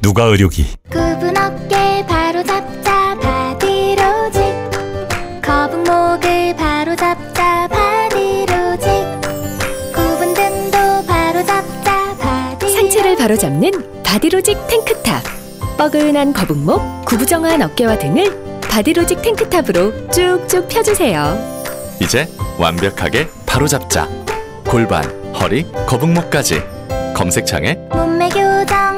누가 의료기? 굽은 어깨 바로 잡자 바디로직. 거북목을 바로 잡자 바디로직. 굽은 등도 바로 잡자 바디 상체를 바로 잡는 바디로직 탱크탑. 뻐근한 거북목, 구부정한 어깨와 등을 바디로직 탱크탑으로 쭉쭉 펴주세요. 이제 완벽하게 바로 잡자. 골반, 허리, 거북목까지. 검색창에 몸매 교정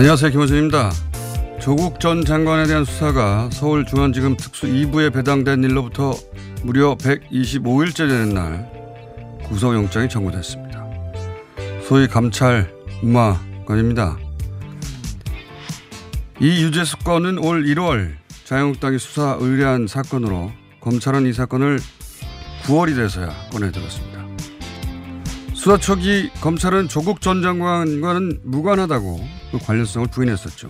안녕하세요. 김호준입니다. 조국 전 장관에 대한 수사가 서울중앙지검 특수 2부에 배당된 일로부터 무려 125일째 되는 날 구속영장이 청구됐습니다. 소위 감찰 우마건입니다. 이 유죄수 건은 올 1월 자유한국당이 수사 의뢰한 사건으로 검찰은 이 사건을 9월이 돼서야 꺼내들었습니다. 수사 초기 검찰은 조국 전 장관과는 무관하다고 그 관련성을 부인했었죠.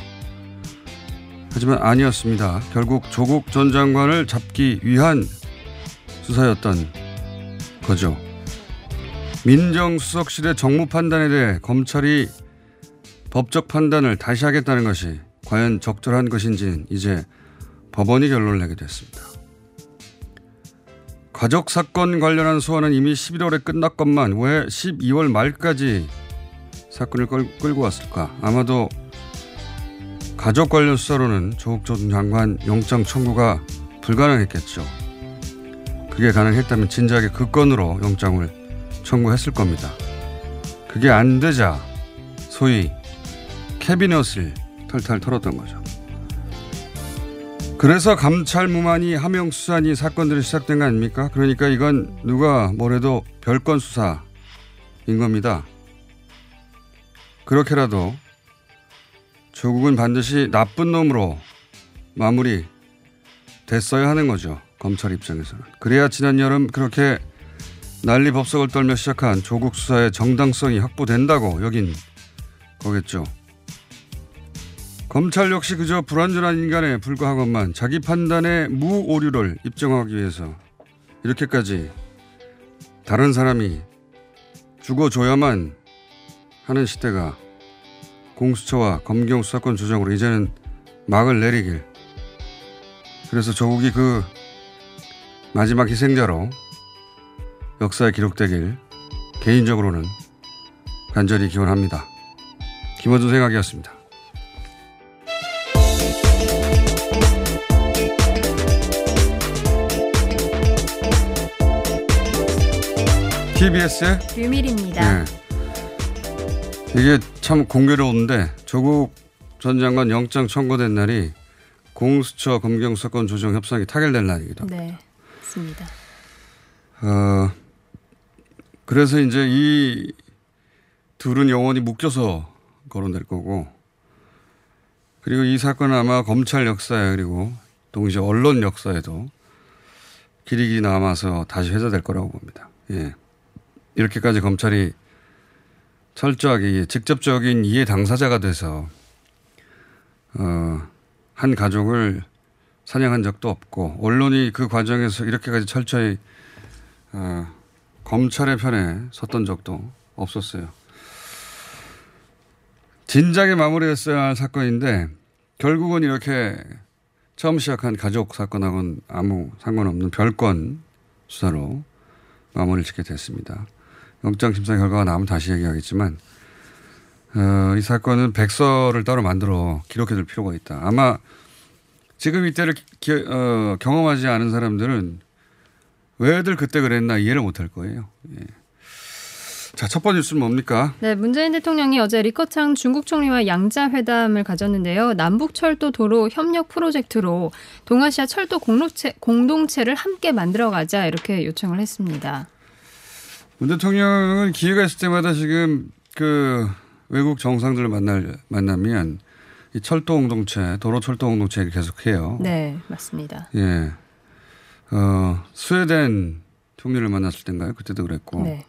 하지만 아니었습니다. 결국 조국 전 장관을 잡기 위한 수사였던 거죠. 민정수석실의 정무 판단에 대해 검찰이 법적 판단을 다시 하겠다는 것이 과연 적절한 것인지는 이제 법원이 결론을 내게 됐습니다. 가족 사건 관련한 소환은 이미 11월에 끝났건만 왜 12월 말까지 사건을 끌, 끌고 왔을까? 아마도 가족 관련 수사로는 조국 전 장관 영장 청구가 불가능했겠죠. 그게 가능했다면 진작에 그 건으로 영장을 청구했을 겁니다. 그게 안 되자 소위 캐비넷을 탈탈 털었던 거죠. 그래서 감찰 무만이 하명 수사니 사건들이 시작된 거 아닙니까? 그러니까 이건 누가 뭐래도 별건 수사인 겁니다. 그렇게라도 조국은 반드시 나쁜 놈으로 마무리 됐어야 하는 거죠. 검찰 입장에서는. 그래야 지난 여름 그렇게 난리 법석을 떨며 시작한 조국 수사의 정당성이 확보된다고 여긴 거겠죠. 검찰 역시 그저 불완전한 인간에 불과하건만 자기 판단의 무오류를 입증하기 위해서 이렇게까지 다른 사람이 죽어줘야만 하는 시대가 공수처와 검경 수사권 조정으로 이제는 막을 내리길. 그래서 조국이 그 마지막 희생자로 역사에 기록되길 개인적으로는 간절히 기원합니다. 김원준 생각이었습니다. TBS의 류밀입니다. 네. 이게 참 공교로운데 조국 전 장관 영장 청구된 날이 공수처 검경 사건 조정 협상이 타결될 날이기도 합니다. 네, 맞습니다. 어, 그래서 이제 이 둘은 영원히 묶여서 거론될 거고 그리고 이 사건은 아마 검찰 역사에 그리고 동시에 언론 역사에도 길이 남아서 다시 회자될 거라고 봅니다. 예. 이렇게까지 검찰이 철저하게 직접적인 이해 당사자가 돼서 어, 한 가족을 사냥한 적도 없고 언론이 그 과정에서 이렇게까지 철저히 어, 검찰의 편에 섰던 적도 없었어요. 진작에 마무리했어야 할 사건인데 결국은 이렇게 처음 시작한 가족 사건하고는 아무 상관없는 별건 수사로 마무리를 짓게 됐습니다. 영장심사 결과가 나오면 다시 얘기하겠지만 어, 이 사건은 백서를 따로 만들어 기록해둘 필요가 있다. 아마 지금 이때를 기, 어, 경험하지 않은 사람들은 왜들 그때 그랬나 이해를 못할 거예요. 예. 자, 첫 번째 뉴스는 뭡니까? 네, 문재인 대통령이 어제 리커창 중국 총리와 양자 회담을 가졌는데요. 남북 철도 도로 협력 프로젝트로 동아시아 철도 공동체, 공동체를 함께 만들어 가자 이렇게 요청을 했습니다. 문 대통령은 기회가 있을 때마다 지금 그 외국 정상들을 만날 만나면 이 철도 공동체, 도로 철도 공동체 를 계속해요. 네, 맞습니다. 예. 어, 스웨덴 총리를 만났을 때인가요? 그때도 그랬고. 네.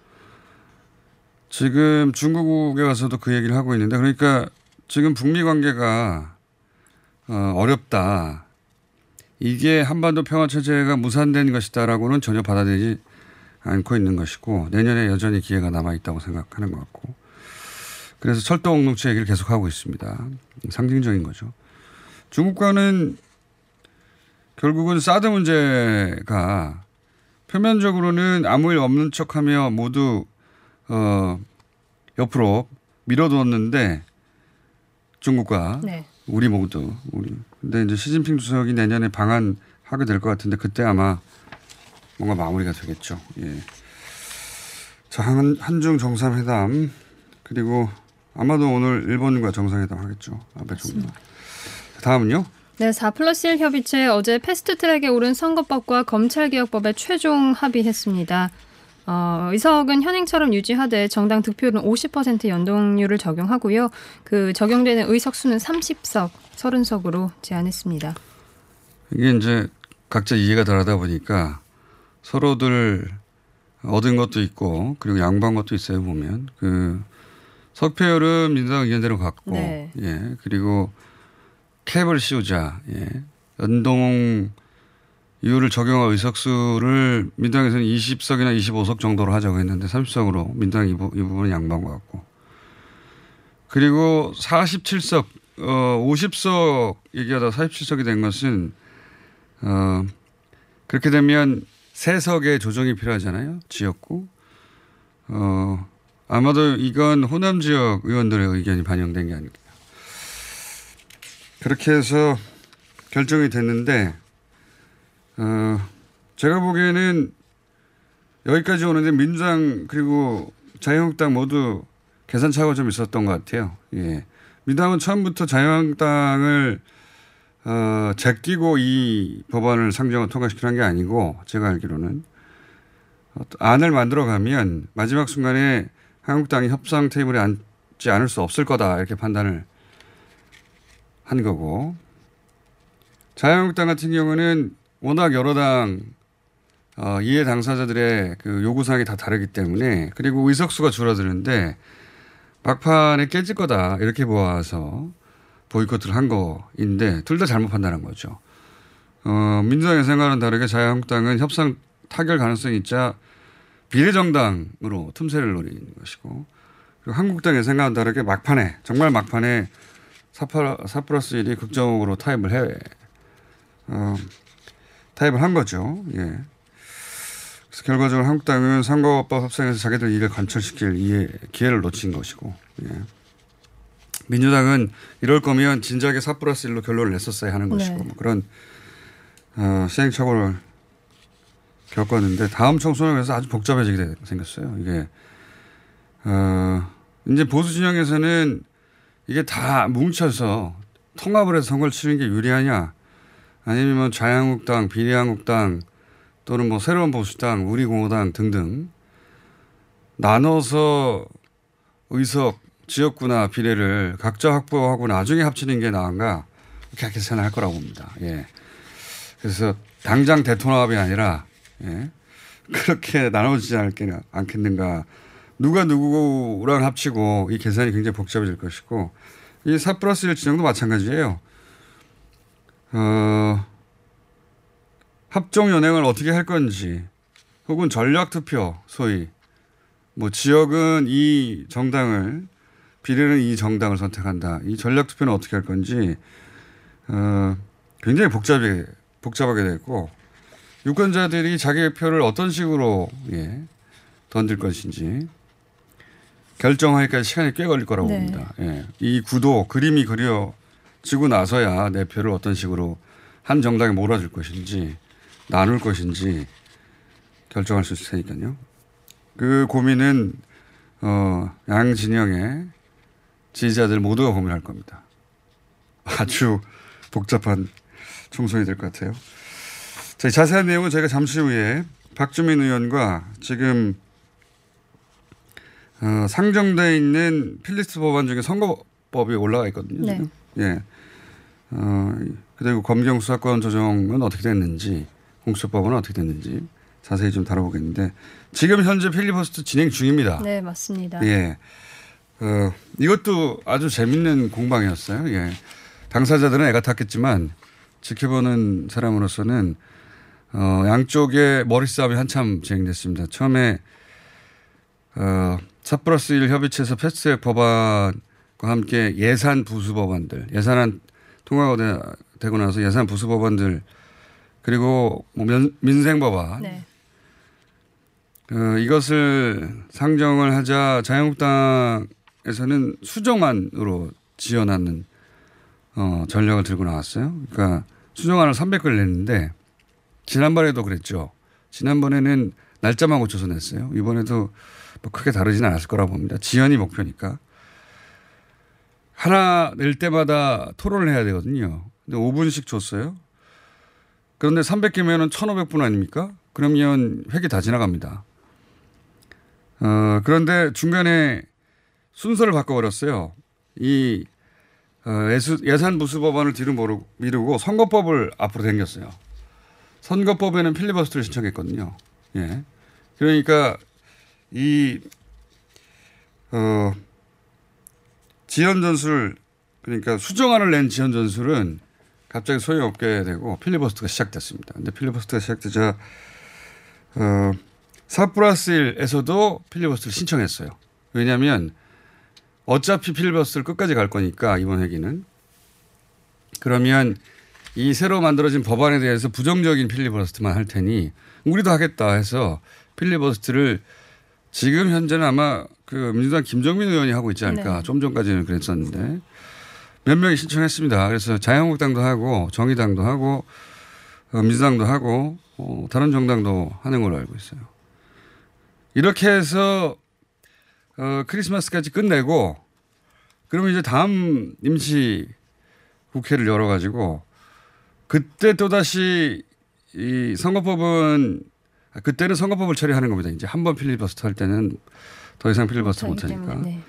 지금 중국에 가서도 그 얘기를 하고 있는데 그러니까 지금 북미 관계가 어, 어렵다. 이게 한반도 평화 체제가 무산된 것이다라고는 전혀 받아들이지 않고 있는 것이고 내년에 여전히 기회가 남아 있다고 생각하는 것 같고 그래서 철도 공동체 얘기를 계속하고 있습니다. 상징적인 거죠. 중국과는 결국은 사드 문제가 표면적으로는 아무 일 없는 척하며 모두 어 옆으로 밀어두었는데 중국과 네. 우리 모두 우리 근데 이제 시진핑 주석이 내년에 방한 하게 될 것 같은데 그때 아마 뭔가 마무리가 되겠죠. 예. 자, 한, 한중 정상회담 그리고 아마도 오늘 일본과 정상회담 하겠죠. 아베 총리가. 다음은요? 네, 4 플러스 1 협의체 어제 패스트트랙에 오른 선거법과 검찰개혁법에 최종 합의했습니다. 어, 의석은 현행처럼 유지하되 정당 득표율은 50% 연동률을 적용하고요. 그 적용되는 의석 수는 30석, 30석으로 제한했습니다. 이게 이제 각자 이해가 다르다 보니까 서로들 얻은 것도 있고 그리고 양보한 것도 있어요 보면. 그 석패율은 민주당 의견대로 갔고 네. 예. 그리고 캡을 씌우자 예. 연동 이유를 적용한 의석수를 민주당에서는 20석이나 25석 정도로 하자고 했는데 30석으로 민주당 이, 부, 이 부분은 양보한 것 같고. 그리고 47석 어 50석 얘기하다 47석이 된 것은 어 그렇게 되면 세석의 조정이 필요하잖아요. 지역구. 어, 아마도 이건 호남 지역 의원들의 의견이 반영된 게 아닐까. 그렇게 해서 결정이 됐는데, 어, 제가 보기에는 여기까지 오는데 민주당 그리고 자유한국당 모두 계산차가 좀 있었던 것 같아요. 예. 민주당은 처음부터 자유한국당을 어, 제끼고 이 법안을 상정을 통과시키는 게 아니고 제가 알기로는 안을 만들어 가면 마지막 순간에 한국당이 협상 테이블에 앉지 않을 수 없을 거다 이렇게 판단을 한 거고. 자유한국당 같은 경우는 워낙 여러 당 어, 이해 당사자들의 그 요구사항이 다 다르기 때문에 그리고 의석수가 줄어드는데 막판에 깨질 거다 이렇게 보아서 보이콧을 한 거인데 둘 다 잘못 판단한 거죠. 어, 민주당의 생각은 다르게 자유한국당은 협상 타결 가능성이 있자 비례정당으로 틈새를 노리는 것이고 그리고 한국당의 생각은 다르게 막판에 정말 막판에 4 플러스 1이 극적으로 타입을 해 어, 타입을 한 거죠. 예. 그래서 결과적으로 한국당은 선거법 협상에서 자기들 이익을 관철시킬 기회를 놓친 것이고 예. 민주당은 이럴 거면 진작에 4 플러스 1로 결론을 냈었어야 하는 것이고 네. 뭐 그런 어, 시행착오를 겪었는데 다음 총선에서 아주 복잡해지게 생겼어요. 이게 어, 이제 보수 진영에서는 이게 다 뭉쳐서 통합을 해서 선거를 치는 게 유리하냐 아니면 뭐 자유한국당, 비례한국당 또는 뭐 새로운 보수당, 우리공화당 등등 나눠서 의석 지역구나 비례를 각자 확보하고 나중에 합치는 게 나은가 그렇게 생각할 거라고 봅니다. 예. 그래서 당장 대통합이 아니라 예. 그렇게 나눠지지 않겠- 않겠는가. 누가 누구랑 합치고 이 계산이 굉장히 복잡해질 것이고 이 4 플러스 1 지정도 마찬가지예요. 어, 합종 연행을 어떻게 할 건지 혹은 전략 투표 소위 뭐 지역은 이 정당을 비례는 이 정당을 선택한다. 이 전략 투표는 어떻게 할 건지 어, 굉장히 복잡하게 복잡하게 됐고 유권자들이 자기 표를 어떤 식으로 예, 던질 것인지 결정하기까지 시간이 꽤 걸릴 거라고 네. 봅니다. 예. 이 구도 그림이 그려지고 나서야 내 표를 어떤 식으로 한 정당에 몰아줄 것인지 나눌 것인지 결정할 수 있을 테니까요. 그 고민은 어, 양 진영의 지지자들 모두가 고민할 겁니다. 아주 복잡한 총선이 될 것 같아요. 자, 이 자세한 내용은 저희가 잠시 후에 박주민 의원과 지금 어, 상정돼 있는 필리스트 법안 중에 선거법이 올라가 있거든요. 네. 예. 어, 그리고 검경 수사권 조정은 어떻게 됐는지, 공수처법은 어떻게 됐는지 자세히 좀 다뤄보겠는데 지금 현재 필리버스터 진행 중입니다. 네, 맞습니다. 예. 어, 이것도 아주 재밌는 공방이었어요. 예. 당사자들은 애가 탔겠지만 지켜보는 사람으로서는 어, 양쪽의 머리 싸움이 한참 진행됐습니다. 처음에 어, 4 플러스 1 협의체에서 패스트트랙 법안과 함께 예산 부수 법안들, 예산안 통과가 되- 되고 나서 예산 부수 법안들 그리고 뭐 면- 민생 법안 네. 어, 이것을 상정을 하자 자유한국당 에서는 수정안으로 지어놨는 어, 전략을 들고 나왔어요. 그러니까 수정안을 300걸 냈는데 지난번에도 그랬죠. 지난번에는 날짜만 고쳐서 냈어요. 이번에도 뭐 크게 다르지는 않았을 거라고 봅니다. 지연이 목표니까. 하나 낼 때마다 토론을 해야 되거든요. 근데 5분씩 줬어요. 그런데 300개면은 1,500분 아닙니까? 그러면 회기 다 지나갑니다. 어, 그런데 중간에 순서를 바꿔버렸어요. 이 어, 예산 부수 법안을 뒤로 미루고 선거법을 앞으로 당겼어요. 선거법에는 필리버스터를 신청했거든요. 예. 그러니까 이 어, 지연 전술 그러니까 수정안을 낸 지연 전술은 갑자기 소용없게 되고 필리버스터가 시작됐습니다. 근데 필리버스터가 시작되자 어, 4 플러스 1에서도 필리버스터를 신청했어요. 왜냐하면 어차피 필리버스터를 끝까지 갈 거니까 이번 회기는 그러면 이 새로 만들어진 법안에 대해서 부정적인 필리버스터만 할 테니 우리도 하겠다 해서 필리버스터를 지금 현재는 아마 그 민주당 김정민 의원이 하고 있지 않을까. 네. 좀 전까지는 그랬었는데 몇 명이 신청했습니다. 그래서 자유한국당도 하고 정의당도 하고 어, 민주당도 하고 어, 다른 정당도 하는 걸로 알고 있어요. 이렇게 해서 어, 크리스마스까지 끝내고 그러면 이제 다음 임시 국회를 열어가지고 그때 또 다시 이 선거법은 아, 그때는 선거법을 처리하는 겁니다. 이제 한 번 필리버스터 할 때는 더 이상 필리버스터 못 못하기 하니까. 때문에, 네.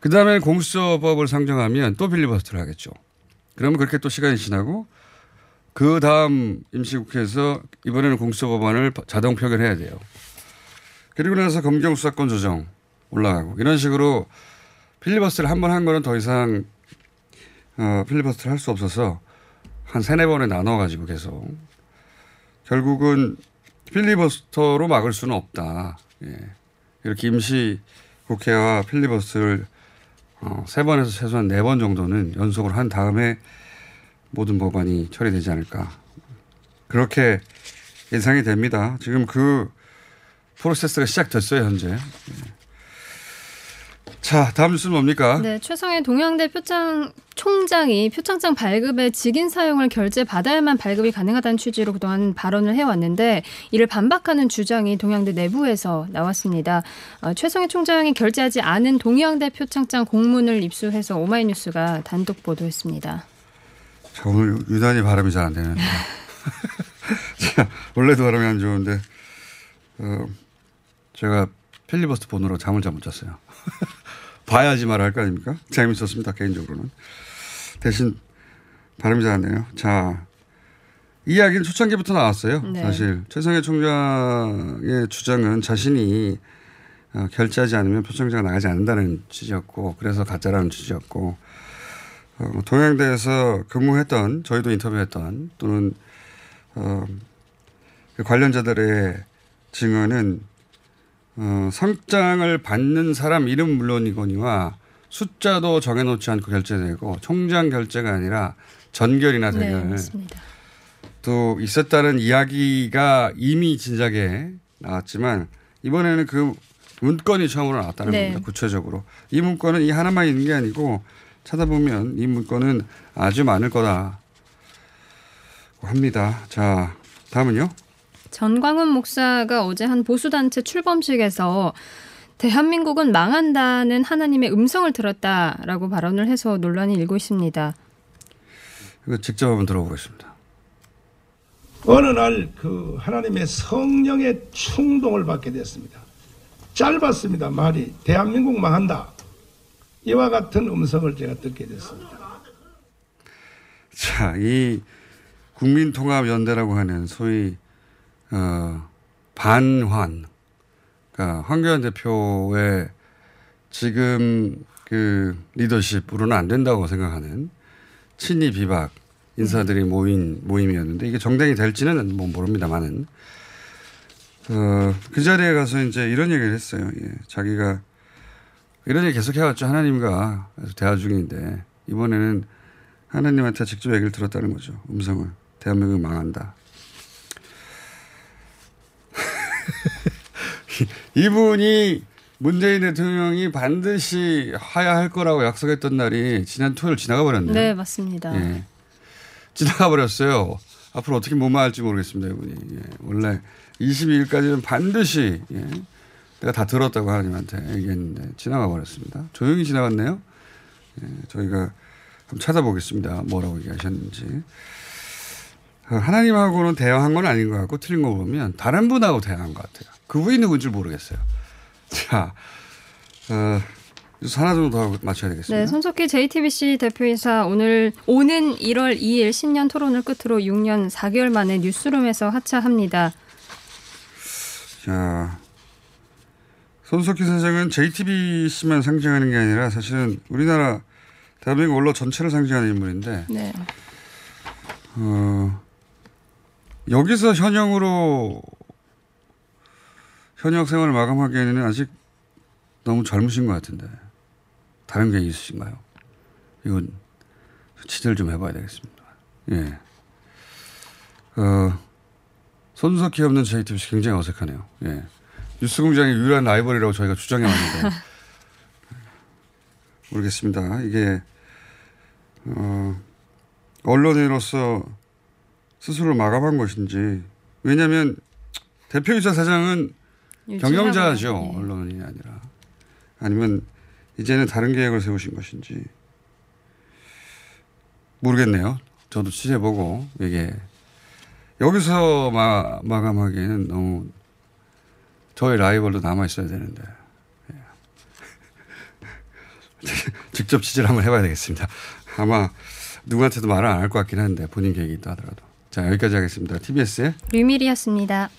그 다음에 공수처법을 상정하면 또 필리버스터를 하겠죠. 그러면 그렇게 또 시간이 지나고 그 다음 임시국회에서 이번에는 공수처 법안을 자동 표결해야 돼요. 그리고 나서 검경 수사권 조정 올라가고 이런 식으로 필리버스터를 한 번 한 거는 더 이상 어, 필리버스터를 할 수 없어서 한 세네 번에 나눠 가지고 계속 결국은 필리버스터로 막을 수는 없다. 예. 이렇게 임시 국회와 필리버스터를 어, 세 번에서 최소한 네 번 정도는 연속으로 한 다음에 모든 법안이 처리되지 않을까. 그렇게 예상이 됩니다. 지금 그 프로세스가 시작됐어요, 현재. 예. 자, 다음 뉴스는 뭡니까? 네, 최성의 동양대 표창 총장이 표창장 발급에 직인 사용을 결제 받아야만 발급이 가능하다는 취지로 그동안 발언을 해왔는데 이를 반박하는 주장이 동양대 내부에서 나왔습니다. 어, 최성의 총장이 결제하지 않은 동양대 표창장 공문을 입수해서 오마이뉴스가 단독 보도했습니다. 자, 오늘 유난히 발음이 잘 안 되는. 자, 원래도 발음이 안 좋은데, 어, 제가 필리버스터 번호로 잠을 잘 못 잤어요. 봐야지 말할 거 아닙니까? 재밌었습니다, 개인적으로는. 대신 발음이 잘안 되네요. 자, 이 이야기는 초창기부터 나왔어요. 네. 사실. 최성해 총장의 주장은 자신이 어, 결제하지 않으면 표창장가 나가지 않는다는 취지였고, 그래서 가짜라는 취지였고, 어, 동양대에서 근무했던, 저희도 인터뷰했던, 또는, 어, 그 관련자들의 증언은 어, 상장을 받는 사람 이름 물론이거니와 숫자도 정해놓지 않고 결제되고 총장 결제가 아니라 전결이나 네, 대결 맞습니다. 또 있었다는 이야기가 이미 진작에 나왔지만 이번에는 그 문건이 처음으로 나왔다는 네. 겁니다. 구체적으로 이 문건은 이 하나만 있는 게 아니고 찾아보면 이 문건은 아주 많을 거다 합니다. 자 다음은요. 전광훈 목사가 어제 한 보수단체 출범식에서 대한민국은 망한다는 하나님의 음성을 들었다라고 발언을 해서 논란이 일고 있습니다. 이거 직접 한번 들어보겠습니다. 어느 날 그 하나님의 성령의 충동을 받게 됐습니다. 짧았습니다. 말이 대한민국 망한다. 이와 같은 음성을 제가 듣게 됐습니다. 자, 이 국민통합연대라고 하는 소위 어, 반환, 그러니까 황교안 대표의 지금 그 리더십으로는 안 된다고 생각하는 친이 비박 인사들이 모인 모임이었는데 이게 정당이 될지는 뭐 모릅니다만은 어, 그 자리에 가서 이제 이런 얘기를 했어요. 예, 자기가 이런 얘기 계속 해왔죠. 하나님과 대화 중인데 이번에는 하나님한테 직접 얘기를 들었다는 거죠. 음성을. 대한민국이 망한다. 이분이 문재인 대통령이 반드시 하야 할 거라고 약속했던 날이 지난 토요일 지나가 버렸네요. 네, 맞습니다. 예. 지나가 버렸어요. 앞으로 어떻게 무마할지 모르겠습니다, 이분이. 예. 원래 22일까지는 반드시 예. 내가 다 들었다고 하나님한테 얘기했는데 지나가 버렸습니다. 조용히 지나갔네요. 예. 저희가 한번 찾아보겠습니다. 뭐라고 얘기하셨는지. 어, 하나님하고는 대화한 건 아닌 것 같고 틀린 거 보면 다른 분하고 대화한 것 같아요. 그분이 누군지 모르겠어요. 자, 어, 하나 정도 더 맞춰야 되겠습니다. 네, 손석희 JTBC 대표이사 오늘 오는 1월 2일 신년 토론을 끝으로 6년 4개월 만에 뉴스룸에서 하차합니다. 자, 손석희 선생은 JTBC만 상징하는 게 아니라 사실은 우리나라 대한민국 언론 전체를 상징하는 인물인데 네. 어, 여기서 현역으로 현역 생활을 마감하기에는 아직 너무 젊으신 것 같은데 다른 게 있으신가요? 이건 취재를 좀 해봐야 되겠습니다. 예. 어, 손석희 없는 JTBC 굉장히 어색하네요. 예. 뉴스공장의 유일한 라이벌이라고 저희가 주장해 왔는데 모르겠습니다. 이게 어, 언론인으로서 스스로 마감한 것인지 왜냐하면 대표이사 사장은 경영자죠. 예. 언론인이 아니라 아니면 이제는 다른 계획을 세우신 것인지 모르겠네요. 저도 취재보고 이게 여기서 마, 마감하기에는 너무 저희 라이벌도 남아 있어야 되는데 예. 직접 취재를 한번 해봐야 되겠습니다. 아마 누구한테도 말을 안 할 것 같긴 한데 본인 계획이 있다 하더라도 자 여기까지 하겠습니다. TBS의 류밀이었습니다.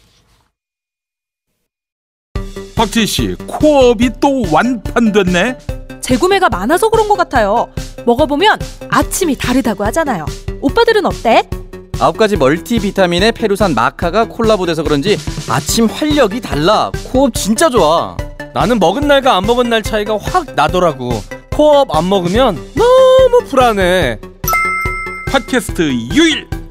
박지희 씨, 코업이 또 완판됐네. 재구매가 많아서 그런 것 같아요. 먹어보면 아침이 다르다고 하잖아요. 오빠들은 어때? 아홉 가지 멀티비타민에 페루산 마카가 콜라보돼서 그런지 아침 활력이 달라. 코업 진짜 좋아. 나는 먹은 날과 안 먹은 날 차이가 확 나더라고. 코어업 안 먹으면 너무 불안해. 팟캐스트 유일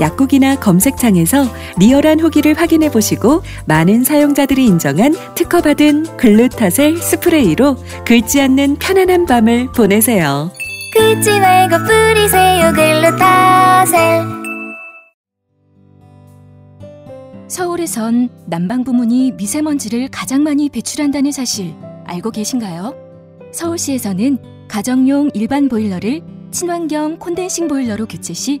약국이나 검색창에서 리얼한 후기를 확인해 보시고 많은 사용자들이 인정한 특허받은 글루타셀 스프레이로 긁지 않는 편안한 밤을 보내세요. 긁지 말고 뿌리세요 글루타셀 서울에선 난방 부문이 미세먼지를 가장 많이 배출한다는 사실 알고 계신가요? 서울시에서는 가정용 일반 보일러를 친환경 콘덴싱 보일러로 교체 시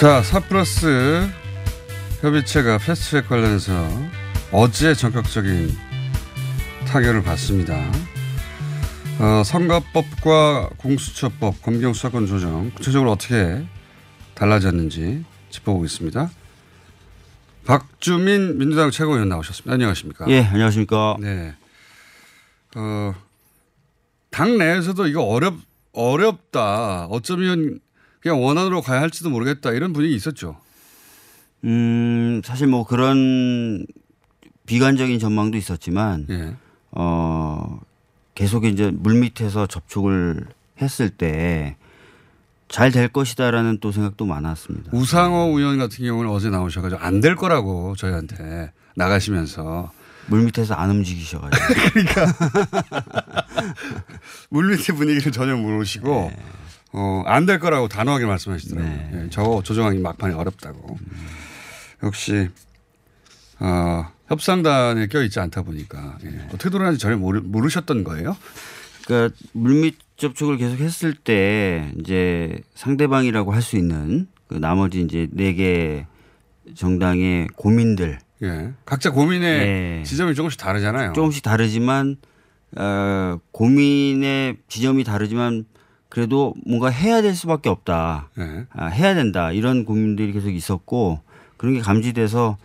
자, 사플러스 협의체가 패스트트랙 관련해서 어제 전격적인 타결을 받습니다. 어, 선거법과 공수처법, 검경수사권 조정 구체적으로 어떻게 달라졌는지 짚어보겠습니다. 박주민 민주당 최고위원 나오셨습니다. 안녕하십니까? 예, 안녕하십니까? 네. 어, 당 내에서도 이거 어렵 어렵다. 어쩌면 그냥 원안으로 가야 할지도 모르겠다. 이런 분위기 있었죠. 음, 사실 뭐 그런 비관적인 전망도 있었지만, 예. 어, 계속 이제 물 밑에서 접촉을 했을 때 잘 될 것이다라는 또 생각도 많았습니다. 우상호 의원 같은 경우는 어제 나오셔가지고 안 될 거라고 저희한테 나가시면서 물 밑에서 안 움직이셔가지고. 그러니까 물 밑의 분위기를 전혀 모르시고 어, 안 될 거라고 단호하게 말씀하시더라고요. 예, 저거 조정하기 막판에 어렵다고. 역시 어, 협상단에 껴있지 않다 보니까 예. 어떻게 돌아가는지 전혀 모르, 모르셨던 거예요? 그러니까 물밑 접촉을 계속 했을 때 이제 상대방이라고 할 수 있는 그 나머지 이제 네 개 정당의 고민들. 예. 각자 고민의 예. 지점이 조금씩 다르잖아요. 조금씩 다르지만 어, 고민의 지점이 다르지만 그래도 뭔가 해야 될 수밖에 없다. 예. 아, 해야 된다. 이런 고민들이 계속 있었고 그런 게 감지돼서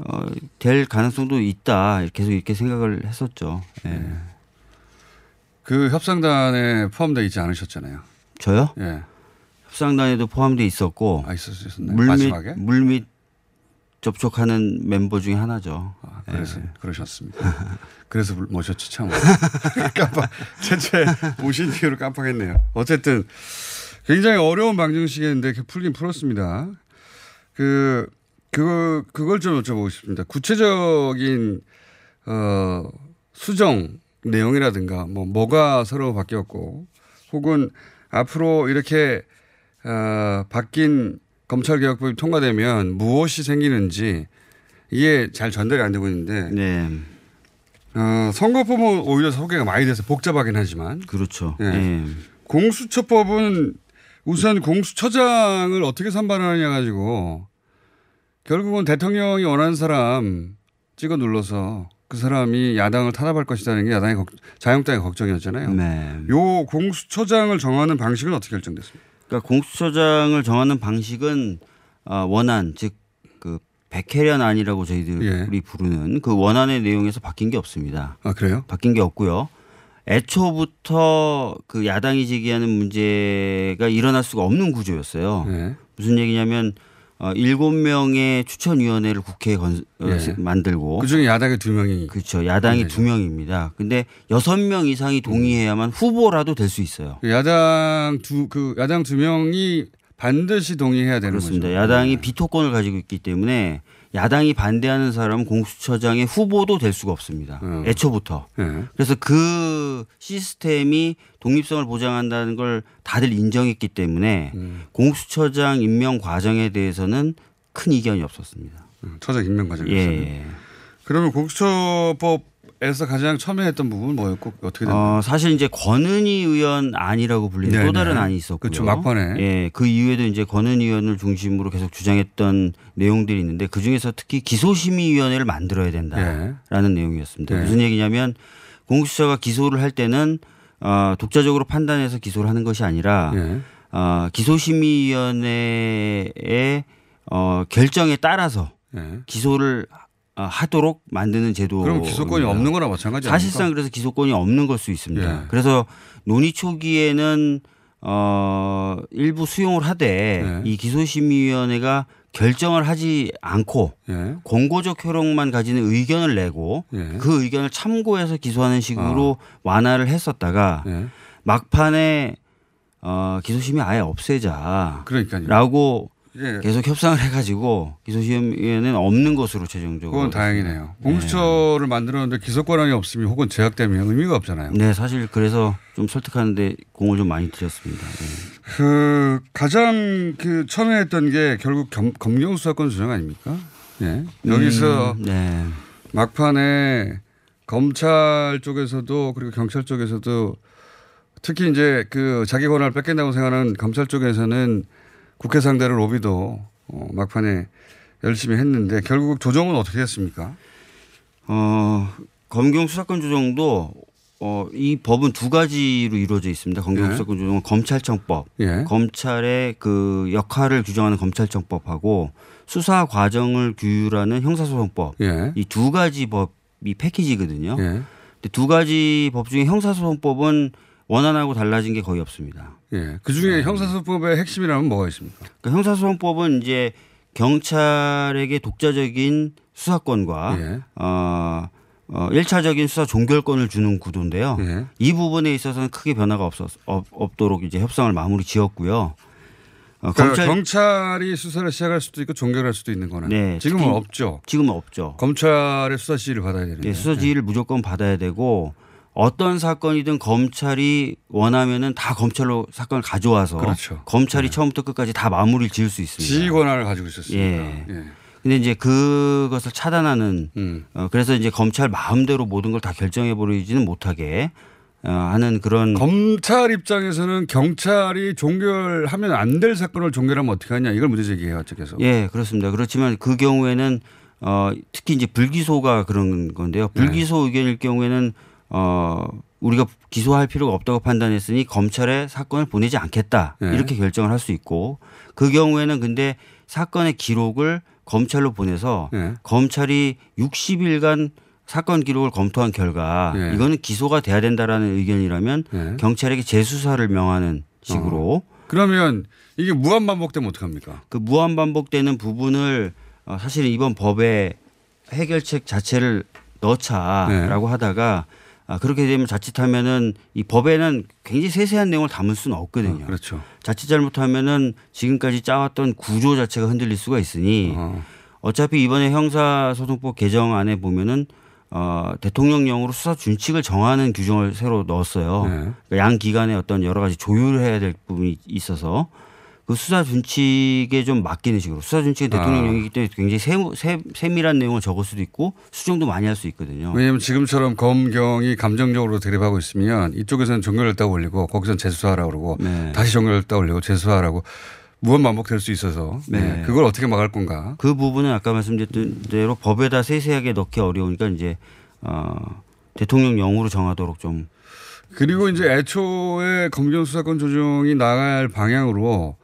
어, 될 가능성도 있다. 계속 이렇게 생각을 했었죠. 예. 그 협상단에 포함되어 있지 않으셨잖아요. 저요? 예. 협상단에도 포함돼 있었고 아, 있었었나요? 물밑 마지막에? 물밑 접촉하는 멤버 중에 하나죠. 예. 그래서 그러셨습니다. 그래서 모셨지 참. 깜빡 대체 모신 이유를 깜빡했네요. 어쨌든 굉장히 어려운 방정식이었는데 이렇게 풀긴 풀었습니다. 그 그거 그걸 좀 여쭤보고 싶습니다. 구체적인 어 수정 내용이라든가 뭐 뭐가 서로 바뀌었고 혹은 앞으로 이렇게 어 바뀐 검찰개혁법이 통과되면 무엇이 생기는지 이게 잘 전달이 안 되고 있는데 네. 어, 선거법은 오히려 소개가 많이 돼서 복잡하긴 하지만 그렇죠. 예. 예. 공수처법은 우선 공수처장을 어떻게 선발하느냐 가지고 결국은 대통령이 원하는 사람 찍어 눌러서 그 사람이 야당을 탄압할 것이라는 게 야당의 걱, 자영당의 걱정이었잖아요. 네. 요 공수처장을 정하는 방식은 어떻게 결정됐습니까? 그러니까 공수처장을 정하는 방식은 어, 원안 즉그 백혜련 안이라고 저희들이 예. 부르는 그 원안의 내용에서 바뀐 게 없습니다. 아 그래요? 바뀐 게 없고요. 애초부터 그 야당이 제기하는 문제가 일어날 수가 없는 구조였어요. 네. 무슨 얘기냐면 어, 7명의 추천위원회를 국회에 건, 어, 예. 만들고 그중에 야당이 두 명이 그렇죠. 야당이 두 명입니다. 근데 여섯 명 이상이 동의해야만 후보라도 될 수 있어요. 야당 두 그 야당 두 명이 반드시 동의해야 되는 그렇습니다. 거죠. 야당이 비토권을 가지고 있기 때문에 야당이 반대하는 사람은 공수처장의 후보도 될 수가 없습니다. 애초부터. 예. 그래서 그 시스템이 독립성을 보장한다는 걸 다들 인정했기 때문에 음. 공수처장 임명 과정에 대해서는 큰 이견이 없었습니다. 처장 임명 과정에서. 예. 그러면 공수처법 에서 가장 처음에 했던 부분은 뭐였고 어떻게 됐나요? 어, 사실 이제 권은희 의원 안이라고 불리는 네네. 또 다른 안이 있었고요. 그렇죠. 막판에. 예, 그 이후에도 이제 권은희 의원을 중심으로 계속 주장했던 내용들이 있는데 그 중에서 특히 기소심의위원회를 만들어야 된다라는 내용이었습니다. 네. 무슨 얘기냐면 공수처가 기소를 할 때는 어, 독자적으로 판단해서 기소를 하는 것이 아니라 예. 어, 기소심의위원회의 어, 결정에 따라서 예. 기소를 어, 하도록 만드는 제도. 그럼 기소권이 없는 거나 마찬가지 사실상 아닙니까? 그래서 기소권이 없는 걸 수 있습니다. 예. 그래서 논의 초기에는 어 일부 수용을 하되 예. 이 기소심의위원회가 결정을 하지 않고 예. 권고적 효력만 가지는 의견을 내고 예. 그 의견을 참고해서 기소하는 식으로 완화를 했었다가 예. 막판에 어 기소심의 아예 없애자. 그러니까요. 라고 예. 계속 협상을 해가지고 기소심의회는 없는 것으로 최종적으로. 그건 다행이네요. 공수처를 만들었는데 기소 권한이 없으면 혹은 제약되면 의미가 없잖아요. 네, 사실 그래서 좀 설득하는데 공을 좀 많이 들였습니다. 네. 그 가장 그 처음에 했던 게 결국 검, 검경 수사권 조정 아닙니까? 예. 여기서 음, 네. 막판에 검찰 쪽에서도 그리고 경찰 쪽에서도 특히 이제 그 자기 권한을 뺏긴다고 생각하는 검찰 쪽에서는 국회 상대로 로비도 어, 막판에 열심히 했는데 결국 조정은 어떻게 됐습니까? 어, 검경 수사권 조정도 어, 이 법은 두 가지로 이루어져 있습니다. 검경 예. 수사권 조정은 검찰청법, 예. 검찰의 그 역할을 규정하는 검찰청법하고 수사 과정을 규율하는 형사소송법 예. 이두 가지 법이 패키지거든요. 예. 근데 두 가지 법 중에 형사소송법은 원안하고 달라진 게 거의 없습니다. 예. 그 중에 형사소송법의 핵심이라면 뭐가 있습니까? 그 형사소송법은 이제 경찰에게 독자적인 수사권과 예. 어, 어, 1차적인 수사 종결권을 주는 구도인데요. 예. 이 부분에 있어서는 크게 변화가 없었, 없, 없도록 이제 협상을 마무리 지었고요. 어, 그러니까 경찰 이 수사를 시작할 수도 있고 종결할 수도 있는 거는 네, 지금은 없죠. 지금은 없죠. 검찰의 수사 지휘를 받아야 되는데. 네, 수사 지휘를 무조건 받아야 되고 어떤 사건이든 검찰이 원하면은 다 검찰로 사건을 가져와서 그렇죠. 검찰이 처음부터 끝까지 다 마무리를 지을 수 있습니다. 지휘 권한을 가지고 있었습니다. 예. 예. 근데 이제 그것을 차단하는 음. 어, 그래서 이제 검찰 마음대로 모든 걸 다 결정해 버리지는 못하게 어, 하는 그런 검찰 입장에서는 경찰이 종결하면 안 될 사건을 종결하면 어떻게 하냐 이걸 문제 제기해요 쪽에서. 예 그렇습니다. 그렇지만 그 경우에는 어, 특히 이제 불기소가 그런 건데요. 네. 불기소 의견일 경우에는 어, 우리가 기소할 필요가 없다고 판단했으니 검찰에 사건을 보내지 않겠다 네. 이렇게 결정을 할 수 있고 그 경우에는 근데 사건의 기록을 검찰로 보내서 네. 검찰이 60일간 사건 기록을 검토한 결과 네. 이거는 기소가 돼야 된다라는 의견이라면 네. 경찰에게 재수사를 명하는 식으로 그러면 이게 무한 반복되면 어떡합니까? 그 무한 반복되는 부분을 어, 사실은 이번 법에 해결책 자체를 넣자라고 네. 하다가 아, 그렇게 되면 자칫하면은 이 법에는 굉장히 세세한 내용을 담을 수는 없거든요. 그렇죠. 자칫 잘못하면은 지금까지 짜왔던 구조 자체가 흔들릴 수가 있으니 어차피 이번에 형사소송법 개정안에 보면은 어, 대통령령으로 수사 준칙을 정하는 규정을 새로 넣었어요. 네. 그러니까 양 기관의 어떤 여러 가지 조율을 해야 될 부분이 있어서 그 수사 준칙에 좀 맡기는 식으로 수사 준칙은 대통령령이기 때문에 굉장히 세, 세, 세밀한 내용을 적을 수도 있고 수정도 많이 할 수 있거든요. 왜냐하면 지금처럼 검경이 감정적으로 대립하고 있으면 이쪽에서는 종결했다고 올리고 거기서는 재수하라고 그러고 네. 다시 종결했다고 올리고 재수하라고 무한 반복될 수 있어서 네. 네. 그걸 어떻게 막을 건가? 그 부분은 아까 말씀드렸던 대로 법에다 세세하게 넣기 어려우니까 이제 어, 대통령령으로 정하도록 좀 그리고 이제 애초에 검경 수사권 조정이 나갈 방향으로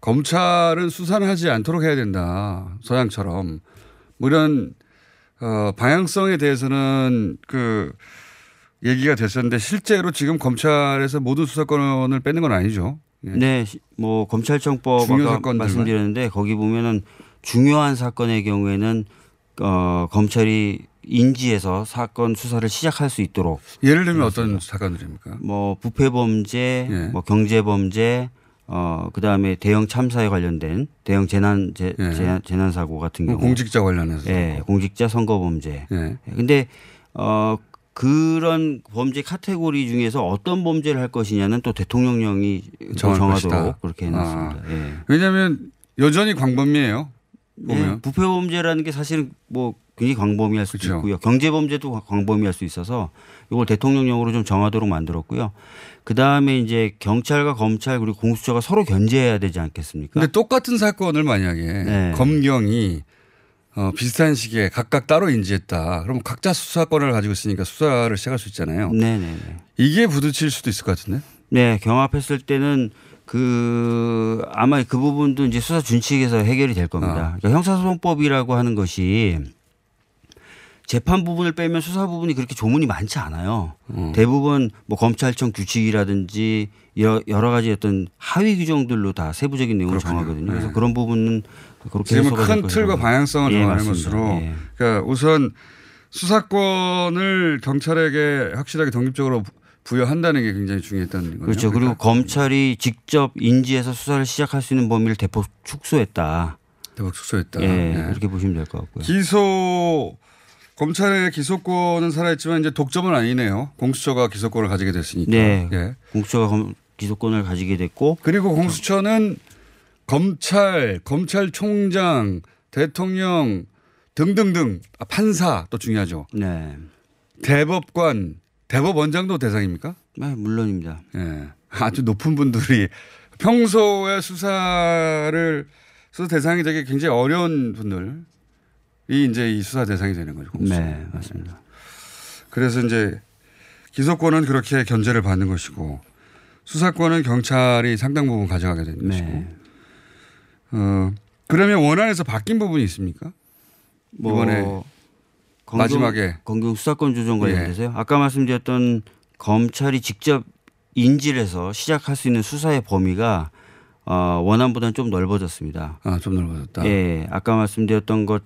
검찰은 수사를 하지 않도록 해야 된다. 서양처럼. 뭐 이런, 어, 방향성에 대해서는 그 얘기가 됐었는데 실제로 지금 검찰에서 모든 수사권을 뺏는 건 아니죠. 네, 시- 뭐 검찰청법 중요 아까? 말씀드렸는데 거기 보면은 중요한 사건의 경우에는 어, 검찰이 인지해서 사건 수사를 시작할 수 있도록 예를 들면 어떤 사건들입니까? 뭐 부패 범죄, 예. 뭐 경제 범죄, 어 그 다음에 대형 참사에 관련된 대형 재난 재, 예. 재난, 재난 사고 같은 뭐 경우 공직자 관련해서. 예, 공직자 선거 범죄. 예. 근데 어 그런 범죄 카테고리 중에서 어떤 범죄를 할 것이냐는 또 대통령령이 정하도록 것이다. 그렇게 해놨습니다. 아. 예. 왜냐하면 여전히 광범위해요. 보면. 네, 부패 범죄라는 게 사실은 뭐 굉장히 광범위할 수도 그렇죠. 있고요. 경제 범죄도 광범위할 수 있어서 이걸 대통령령으로 좀 정하도록 만들었고요. 그 다음에 이제 경찰과 검찰 그리고 공수처가 서로 견제해야 되지 않겠습니까? 근데 똑같은 사건을 만약에 네. 검경이 어, 비슷한 시기에 각각 따로 인지했다. 그럼 각자 수사권을 가지고 있으니까 수사를 시작할 수 있잖아요. 네네네. 이게 부딪힐 수도 있을 것 같은데. 네, 경합했을 때는 그 아마 그 부분도 이제 수사 준칙에서 해결이 될 겁니다. 그러니까 형사소송법이라고 하는 것이 재판 부분을 빼면 수사 부분이 그렇게 조문이 많지 않아요. 대부분 뭐 검찰청 규칙이라든지 여러, 가지 어떤 하위 규정들로 다 세부적인 내용을 정하거든요. 그래서 네. 그런 부분은 그렇게 될큰 틀과 방향성을 예, 정하는 맞습니다. 것으로 예. 그러니까 우선 수사권을 경찰에게 확실하게 독립적으로 부- 부여한다는 게 굉장히 중요했다는 거죠. 그렇죠. 그리고 검찰이 직접 인지해서 수사를 시작할 수 있는 범위를 대폭 축소했다. 대폭 축소했다. 예, 네. 그렇게 보시면 될 것 같고요. 기소 검찰의 기소권은 살아있지만 이제 독점은 아니네요. 공수처가 기소권을 가지게 됐으니까. 네. 예. 공수처가 검- 기소권을 가지게 됐고 그리고 공수처는 검찰, 검찰총장, 대통령 등등등 아, 판사 또 중요하죠. 네. 대법관, 대법원장도 대상입니까? 네, 물론입니다. 예. 아주 높은 분들이 평소에 수사를 수사 대상이 되게 굉장히 어려운 분들 이 이제 이 수사 대상이 되는 거죠. 공수처. 네, 맞습니다. 그래서 이제 기소권은 그렇게 견제를 받는 것이고 수사권은 경찰이 상당 부분 가져가게 되는 네. 것이고. 어, 그러면 원안에서 바뀐 부분이 있습니까? 뭐 이번에 검경- 마지막에 검경 수사권 조정 예. 관련돼서요. 아까 말씀드렸던 검찰이 직접 인지를 해서 시작할 수 있는 수사의 범위가 어, 원안보다는 좀 넓어졌습니다. 아, 좀 넓어졌다. 예, 아까 말씀드렸던 것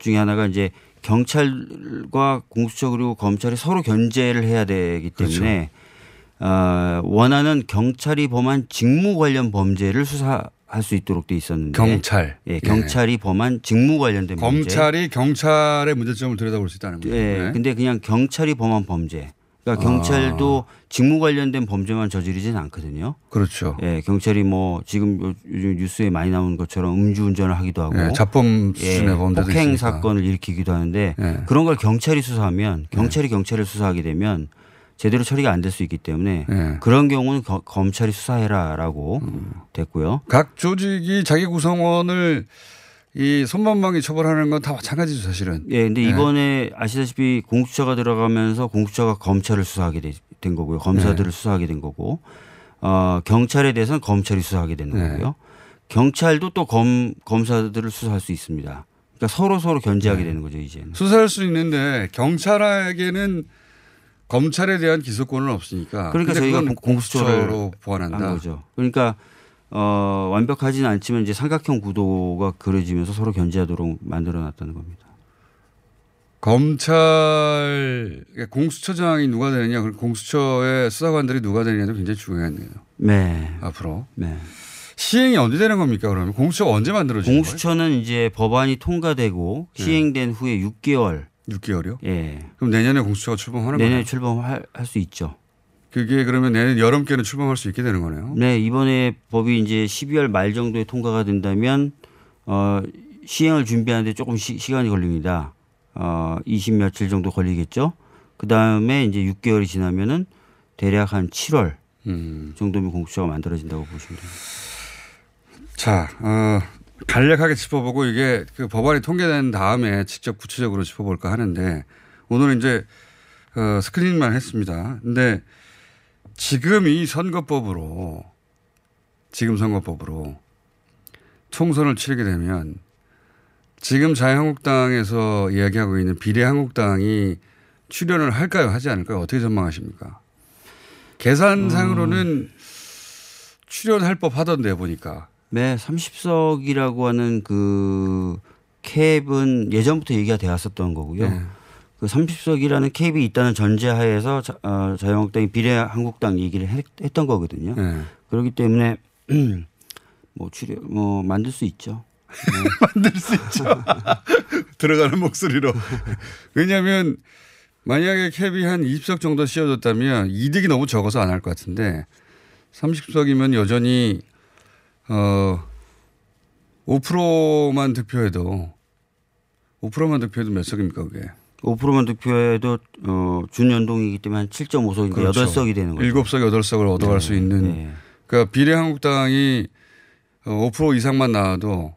중에 하나가 이제 경찰과 공수처 그리고 검찰이 서로 견제를 해야 되기 그렇죠. 때문에 어, 원하는 경찰이 범한 직무 관련 범죄를 수사할 수 있도록 돼 있었는데 경찰. 예, 경찰이 범한 직무 관련된 범죄. 검찰이 경찰의 문제점을 들여다볼 수 있다는 거죠. 예, 네. 근데 그냥 경찰이 범한 범죄. 그러니까 아. 경찰도 직무 관련된 범죄만 저지르지는 않거든요. 그렇죠. 예, 경찰이 뭐 지금 요- 요즘 뉴스에 많이 나오는 것처럼 음주운전을 하기도 하고 예, 자범 수준의 범죄도 폭행 있으니까. 사건을 일으키기도 하는데 예. 그런 걸 경찰이 수사하면 경찰이 경찰을 수사하게 되면 제대로 처리가 안 될 수 있기 때문에 예. 그런 경우는 거- 검찰이 수사해라라고 음. 됐고요. 각 조직이 자기 구성원을 이 손방망이 처벌하는 건 다 마찬가지죠, 사실은. 예, 근데 예. 이번에 아시다시피 공수처가 들어가면서 공수처가 검찰을 수사하게 되- 된 거고요. 검사들을 네. 수사하게 된 거고, 어, 경찰에 대해서는 검찰이 수사하게 되는 네. 거고요. 경찰도 또 검, 검사들을 수사할 수 있습니다. 그러니까 서로 서로 견제하게 되는 거죠, 이제는. 수사할 수 있는데 경찰에게는 검찰에 대한 기소권은 없으니까. 그러니까 저희가 공- 공수처로 보완한다. 한 거죠. 그러니까 어, 완벽하지는 않지만 이제 삼각형 구도가 그려지면서 서로 견제하도록 만들어 놨다는 겁니다. 검찰 공수처장이 누가 되느냐, 그리고 공수처의 수사관들이 누가 되느냐도 굉장히 중요하네요. 네. 앞으로. 네. 시행이 언제 되는 겁니까? 그러면 공수처 언제 만들어지는 거예요? 공수처는 이제 법안이 통과되고 시행된 후에 6개월. 6개월이요? 예. 그럼 내년에 공수처가 출범하는 거예요? 내년에 출범할 할수 있죠. 그게 그러면 내년 여름께는 출범할 수 있게 되는 거네요. 네, 이번에 법이 이제 12월 말 정도에 통과가 된다면 어 시행을 준비하는데 조금 시, 시간이 걸립니다. 어 20 며칠 정도 걸리겠죠. 그다음에 이제 6개월이 지나면은 대략 한 7월 음. 정도면 공수처가 만들어진다고 보시면 됩니다. 자, 어, 간략하게 짚어보고 이게 그 법안이 통과된 다음에 직접 구체적으로 짚어볼까 하는데 오늘 이제 어, 스크린만 했습니다. 근데 지금 이 선거법으로 지금 선거법으로 총선을 치르게 되면 지금 자유한국당에서 이야기하고 있는 비례한국당이 출연을 할까요? 하지 않을까요? 어떻게 전망하십니까? 계산상으로는 출연할 법 하던데 보니까. 네, 30석이라고 하는 그 캡은 예전부터 얘기가 되었었던 거고요. 네. 그 30석이라는 캡이 있다는 전제하에서 자, 어, 자유한국당이 비례 한국당 얘기를 했, 던 거거든요. 네. 그렇기 때문에 뭐 출연 뭐 만들 수 있죠. 만들 수 있죠. 들어가는 목소리로. 왜냐하면 만약에 캡이 한 20석 정도 씌워졌다면 이득이 너무 적어서 안 할 것 같은데 30석이면 여전히 어 5%만 득표해도 5%만 득표해도 몇 석입니까 그게? 5%만 득표해도 어, 준연동이기 때문에 한 7.5석이니까 그렇죠. 8석이 되는 거죠. 7석, 8석을 얻어갈 수 있는. 그러니까 비례한국당이 어, 5% 이상만 나와도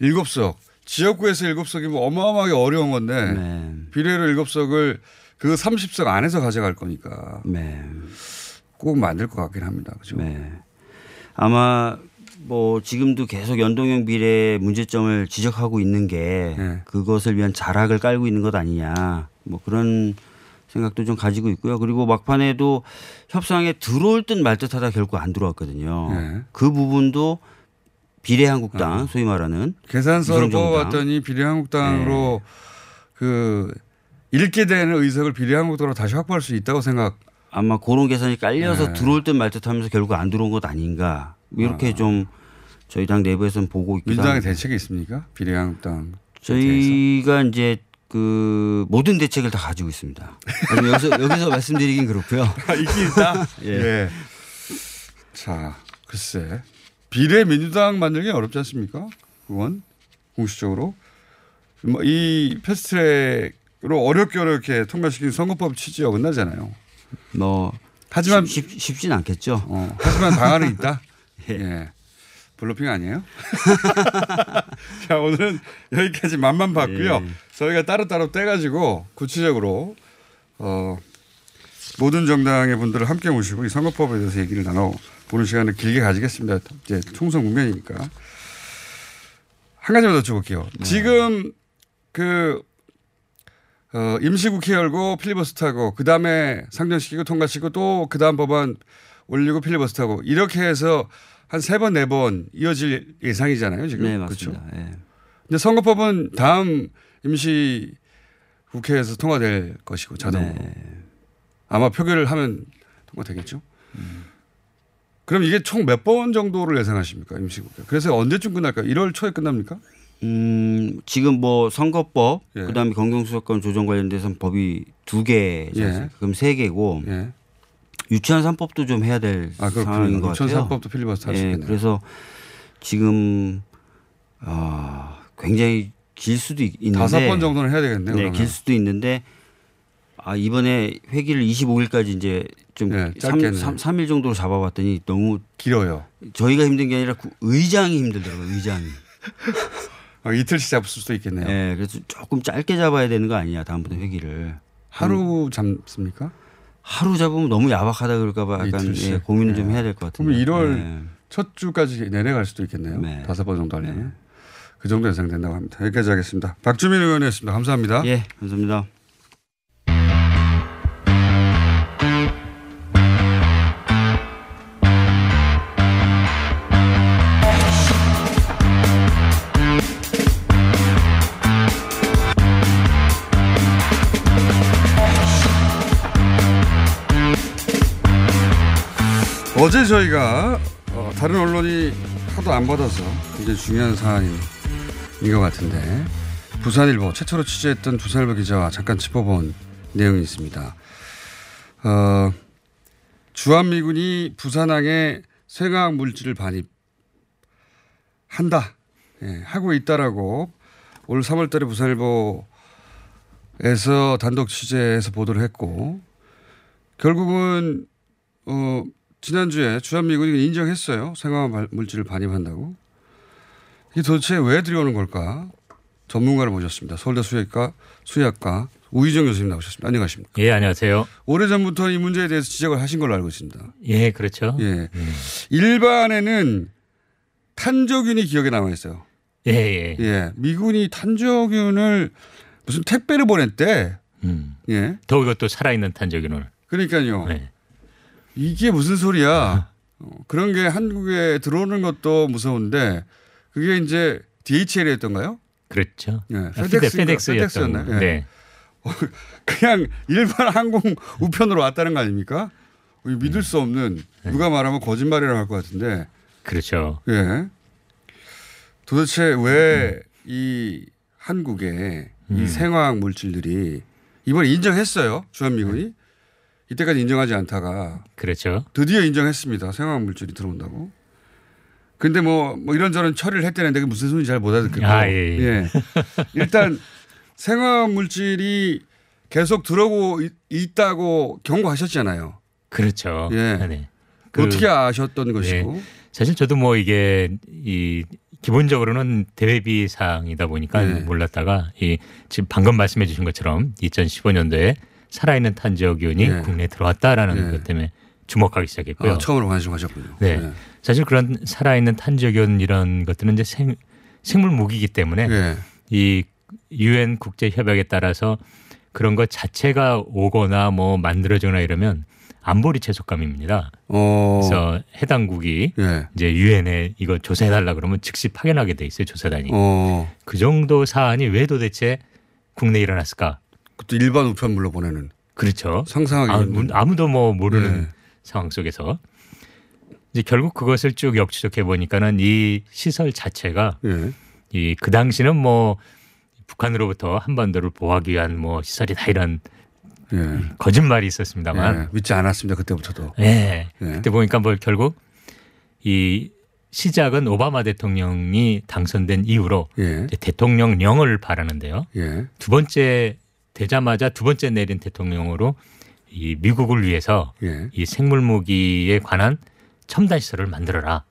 7석, 지역구에서 7석이면 어마어마하게 어려운 건데 네. 비례로 7석을 그 30석 안에서 가져갈 거니까 네. 꼭 만들 것 같긴 합니다. 그죠? 네. 아마 뭐 지금도 계속 연동형 비례 문제점을 지적하고 있는 게 네. 그것을 위한 자락을 깔고 있는 것 아니냐 뭐 그런 생각도 좀 가지고 있고요. 그리고 막판에도 협상에 들어올 듯 말 듯하다 결국 안 들어왔거든요. 네. 그 부분도 비례한국당 소위 말하는 계산서를. 뽑아봤더니 비례한국당으로 그 잃게 되는 의석을 비례한국당으로 다시 확보할 수 있다고 생각. 아마 그런 계산이 깔려서 네. 들어올 듯 말 듯하면서 결국 안 들어온 것 아닌가 이렇게 아. 좀 저희 당 내부에서는 보고 있기도 민주당의 합니다. 대책이 있습니까? 비례한국당. 저희가 이제 그 모든 대책을 다 가지고 있습니다. 여기서 여기서 말씀드리긴 그렇고요. 있긴 있다. 예. 예. 자, 글쎄. 비례 민주당 만들기 어렵지 않습니까? 그건 공식적으로. 뭐 이 패스트트랙으로 어렵게 어렵게 통과시킨 선거법 취지에 어긋나잖아요. 뭐 하지만 쉽, 쉽진 않겠죠. 어, 하지만 방안은 있다. 예. 블로핑 아니에요? 자, 오늘은 여기까지 맛만 봤고요. 예. 저희가 따로따로 떼가지고 구체적으로, 어, 모든 정당의 분들을 함께 모시고 이 선거법에 대해서 얘기를 나눠보는 시간을 길게 가지겠습니다. 이제 총선 국면이니까. 한 가지만 더 여쭤볼게요. 지금 그, 어, 임시국회 열고 필리버스터하고 그 다음에 상정시키고 통과시키고 또 그 다음 법안 올리고 필리버스터하고 이렇게 해서 한 세 번, 네 번 이어질 예상이잖아요, 지금. 네 그렇죠? 맞습니다. 예. 근데 선거법은 다음 임시 국회에서 통과될 것이고 자동으로. 네. 아마 표결을 하면 통과되겠죠. 그럼 이게 총 몇 번 정도를 예상하십니까 임시국회? 그래서 언제쯤 끝날까요? 1월 초에 끝납니까? 음, 지금 뭐 선거법, 예. 그다음에 공정수사권 조정 관련돼서 법이 두 개, 예. 그럼 세 개고 예. 유치원 3법도 좀 해야 될 아. 상황인 것 유치원 같아요. 삼법도 필리버스터 할수 예, 있겠네요. 그래서 지금 아, 굉장히 길 수도 있- 있는데 다섯 번 정도는 해야 되겠네요, 네, 그러면. 길 수도 있는데 아 이번에 회기를 25일까지 이제 좀 네, 삼 짧게는. 3, 3일 정도로 잡아봤더니 너무 길어요. 저희가 힘든 게 아니라 그 의장이 힘들더라고요. 의장이. 아, 이틀씩 잡을 수도 있겠네요. 네, 그래서 조금 짧게 잡아야 되는 거 아니냐 다음부터 회기를. 하루 잡습니까? 하루 잡으면 너무 야박하다 그럴까봐 약간. 예, 고민을 네. 좀 해야 될 것 같은데. 그러면 1월 네. 첫 주까지 내려갈 수도 있겠네요. 다섯 번 정도 하려면. 그 정도 예상된다고 합니다. 여기까지 하겠습니다. 박주민 의원이었습니다. 감사합니다. 예, 감사합니다. 어제 저희가 어, 다른 언론이 하도 안 받아서 굉장히 중요한 사안인 것 같은데 부산일보 최초로 취재했던 부산일보 기자와 잠깐 짚어본 내용이 있습니다. 어, 주한미군이 부산항에 쇠과학 물질을 반입한다 예, 하고 있다라고 올 3월 달에 부산일보에서 단독 취재해서 보도를 했고 결국은 어, 지난주에 주한미군이 인정했어요. 생화학 물질을 반입한다고. 이게 도대체 왜 들여오는 걸까? 전문가를 모셨습니다. 서울대 수의학과 수의학과 우희정 교수님 나오셨습니다. 안녕하십니까? 예, 안녕하세요. 오래전부터 이 문제에 대해서 지적을 하신 걸로 알고 있습니다. 예, 그렇죠. 예. 일반에는 탄저균이 기억에 남아 있어요. 예, 예. 예. 미군이 탄저균을 무슨 택배를 보냈대. 음. 예. 더 이것도 살아있는 탄저균을. 그러니까요. 네. 이게 무슨 소리야? 어, 그런 게 한국에 들어오는 것도 무서운데 그게 이제 DHL이었던가요? 그렇죠. 네, 아, 페덱스, 페덱스였던 페덱스 였나요? 거. 네. 네. 어, 그냥 일반 항공 우편으로 왔다는 거 아닙니까? 믿을 수 없는 누가 말하면 거짓말이라고 할 것 같은데. 그렇죠. 예. 도대체 왜이 한국에 이 음. 생화학 물질들이 이번에 인정했어요 주한미군이 이때까지 인정하지 않다가 그렇죠. 드디어 인정했습니다 생화학 물질이 들어온다고. 근데 뭐, 뭐 이런저런 처리를 했다는데 무슨 소리인지 잘 못 알아듣겠고. 아, 예, 예. 일단 생화학 물질이 계속 들어오고 있- 있다고 경고하셨잖아요. 그렇죠. 예. 네. 어떻게 아셨던 것이고? 예. 사실 저도 뭐 이게 이 기본적으로는 대외비 사항이다 보니까 네. 몰랐다가 이 지금 방금 말씀해 주신 것처럼 2015년도에 살아있는 탄저균이 네. 국내에 들어왔다라는 네. 것 때문에 주목하기 시작했고요. 아, 처음으로 관심 가졌군요. 네. 네. 사실 그런 살아있는 탄저균 이런 것들은 이제 생, 생물 무기이기 때문에 네. 이 유엔 국제 협약에 따라서 그런 것 자체가 오거나 뭐 만들어지거나 이러면 안보리 채속감입니다. 어. 그래서 해당국이 예. 이제 유엔에 이거 조사해 달라 그러면 즉시 파견하게 돼 있어요 조사단이. 어. 그 정도 사안이 왜 도대체 국내에 일어났을까? 그것도 일반 우편물로 보내는. 그렇죠. 상상하기 아, 힘든. 아무도 뭐 모르는 네. 상황 속에서 이제 결국 그것을 쭉 역추적해 보니까는 이 시설 자체가 예. 이그 당시는 뭐 북한으로부터 한반도를 보호하기 위한 뭐 시설이다 이런 예. 거짓말이 있었습니다만 예. 믿지 않았습니다. 그때부터도. 예. 예. 그때 보니까 뭐 결국 이 시작은 오바마 대통령이 당선된 이후로 예. 대통령령을 바라는데요. 예. 두 번째 되자마자 두 번째 내린 대통령으로 이 미국을 위해서 예. 이 생물 무기에 관한 첨단 시설을 만들어라.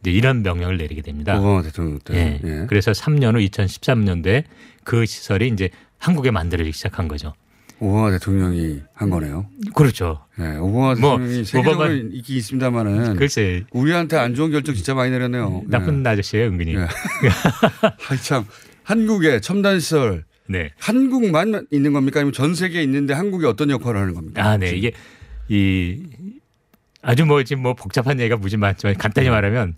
이제 이런 명령을 내리게 됩니다. 오바마 대통령 때. 예. 예. 그래서 3년 후 2013년도에 그 시설이 이제 한국에 만들어지기 시작한 거죠. 오바마 대통령이 한 거네요. 그렇죠. 예. 오바마 뭐, 대통령이 세계적으로 오바마- 있긴 있습니다만은 글쎄 우리한테 안 좋은 결정 진짜 많이 내렸네요. 나쁜 아저씨예요, 은근히. 예. 아이 참 한국의 첨단 시설 네. 한국만 있는 겁니까? 아니면 전 세계에 있는데 한국이 어떤 역할을 하는 겁니까? 아, 네. 이게 이 아주 뭐 지금 뭐 복잡한 얘기가 무지 많지만 간단히 말하면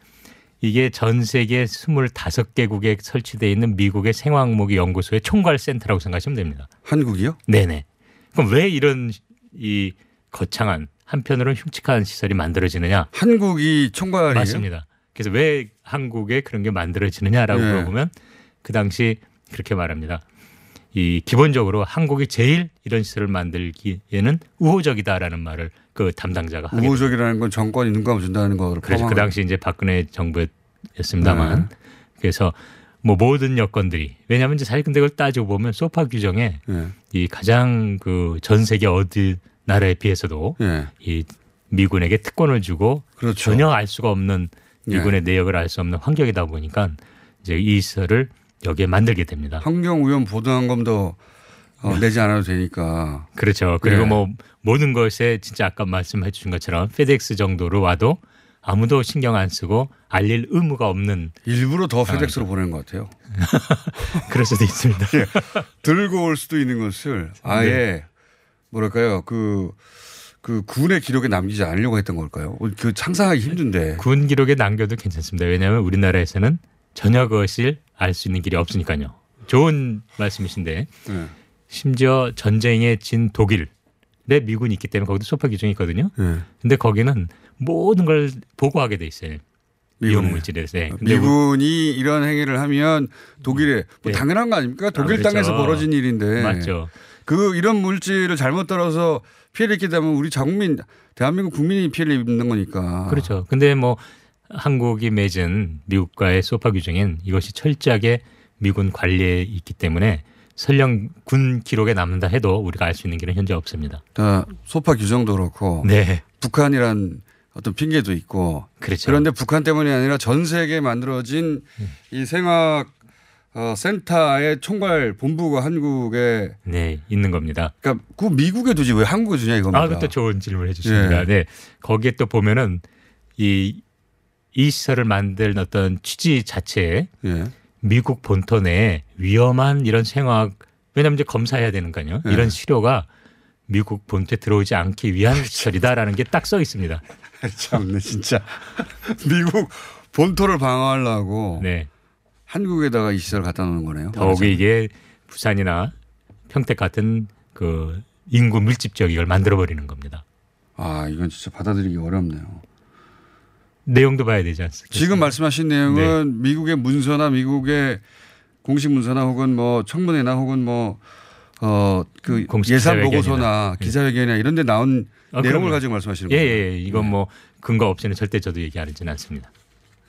이게 전 세계 25개국에 설치되어 있는 미국의 생화학무기 연구소의 총괄 센터라고 생각하시면 됩니다. 한국이요? 네 네. 그럼 왜 이런 이 거창한 한편으로는 흉측한 시설이 만들어지느냐? 한국이 총괄이에요? 맞습니다. 그래서 왜 한국에 그런 게 만들어지느냐라고 네. 물어보면 그 당시 그렇게 말합니다. 이 기본적으로 한국이 제일 이런 시설을 만들기에는 우호적이다라는 말을 그 담당자가 하게 우호적이라는 건 정권이 눈 감아준다는 거를 그래서 그 포함한 당시 이제 박근혜 정부였습니다만 네. 그래서 뭐 모든 여건들이 왜냐하면 이제 사실 근데 그걸 따지고 보면 소파 규정에 예. 이 가장 그 전 세계 어디 나라에 비해서도 예. 이 미군에게 특권을 주고 그렇죠. 전혀 알 수가 없는 예. 미군의 내역을 알 수 없는 환경이다 보니까 이제 이 시설을 여기에 만들게 됩니다. 환경 오염 보도한 검도 어, 내지 않아도 되니까. 그렇죠. 그리고 예. 뭐 모든 것에 진짜 아까 말씀해 주신 것처럼 페덱스 정도로 와도 아무도 신경 안 쓰고 알릴 의무가 없는 일부러 더. 페덱스로 보내는 것 같아요. 그럴 수도 있습니다. 예. 들고 올 수도 있는 것을 아예 네. 뭐랄까요 그, 그 군의 기록에 남기지 않으려고 했던 걸까요? 그 상상하기 힘든데. 군 기록에 남겨도 괜찮습니다. 왜냐하면 우리나라에서는 전혀 그것을 알 수 있는 길이 없으니까요. 좋은 말씀이신데 예. 심지어 전쟁에 진 독일에 미군이 있기 때문에 거기도 소파 규정이 있거든요. 예. 근데 거기는 모든 걸 보고하게 돼 있어요. 미군에. 위험 물질에 대해서. 근데 미군이 이런 행위를 하면 독일에 뭐 네. 당연한 거 아닙니까? 독일 그렇죠. 땅에서 벌어진 일인데. 맞죠. 그 이런 물질을 잘못 따라서 피해를 입게 되면 우리 자국민 대한민국 국민이 피해를 입는 거니까. 그렇죠. 근데 뭐 한국이 맺은 미국과의 소파 규정엔 이것이 철저하게 미군 관리에 있기 때문에 설령 군 기록에 남는다 해도 우리가 알 수 있는 길은 현재 없습니다. 다 소파 규정도 그렇고 네. 북한이란 어떤 핑계도 있고 그렇죠. 그런데 북한 때문이 아니라 전 세계에 만들어진 이 생학 어, 센터의 총괄 본부가 한국에 네, 있는 겁니다. 그러니까 그 미국에 두지 왜 한국에 두냐 이겁니다. 아, 그것도 좋은 질문을 해주십니다. 예. 네. 거기에 또 보면은 이, 이 시설을 만든 어떤 취지 자체에 예. 미국 본토 내에 위험한 이런 생화학 왜냐하면 이제 검사해야 되는 거요 예. 이런 시료가 미국 본토에 들어오지 않기 위한 시설이다라는 게 딱 써 있습니다. 참네 진짜 미국 본토를 방어하려고 네. 한국에다가 이 시설 갖다 놓는 거네요. 더욱이 이게 부산이나 평택 같은 그 인구 밀집 지역을 만들어 버리는 겁니다. 아 이건 진짜 받아들이기 어렵네요. 내용도 봐야 되지 않습니까? 지금 말씀하신 내용은 미국의 문서나 미국의 공식 문서나 혹은 뭐 청문회나 혹은 뭐 어 그 예산. 보고서나 예. 기자회견이나 이런 데 나온 아, 내용을 그럼요. 가지고 말씀하시는 예, 거예요. 예, 예. 이건 뭐 근거 없이는 절대 저도 얘기하지는 않습니다.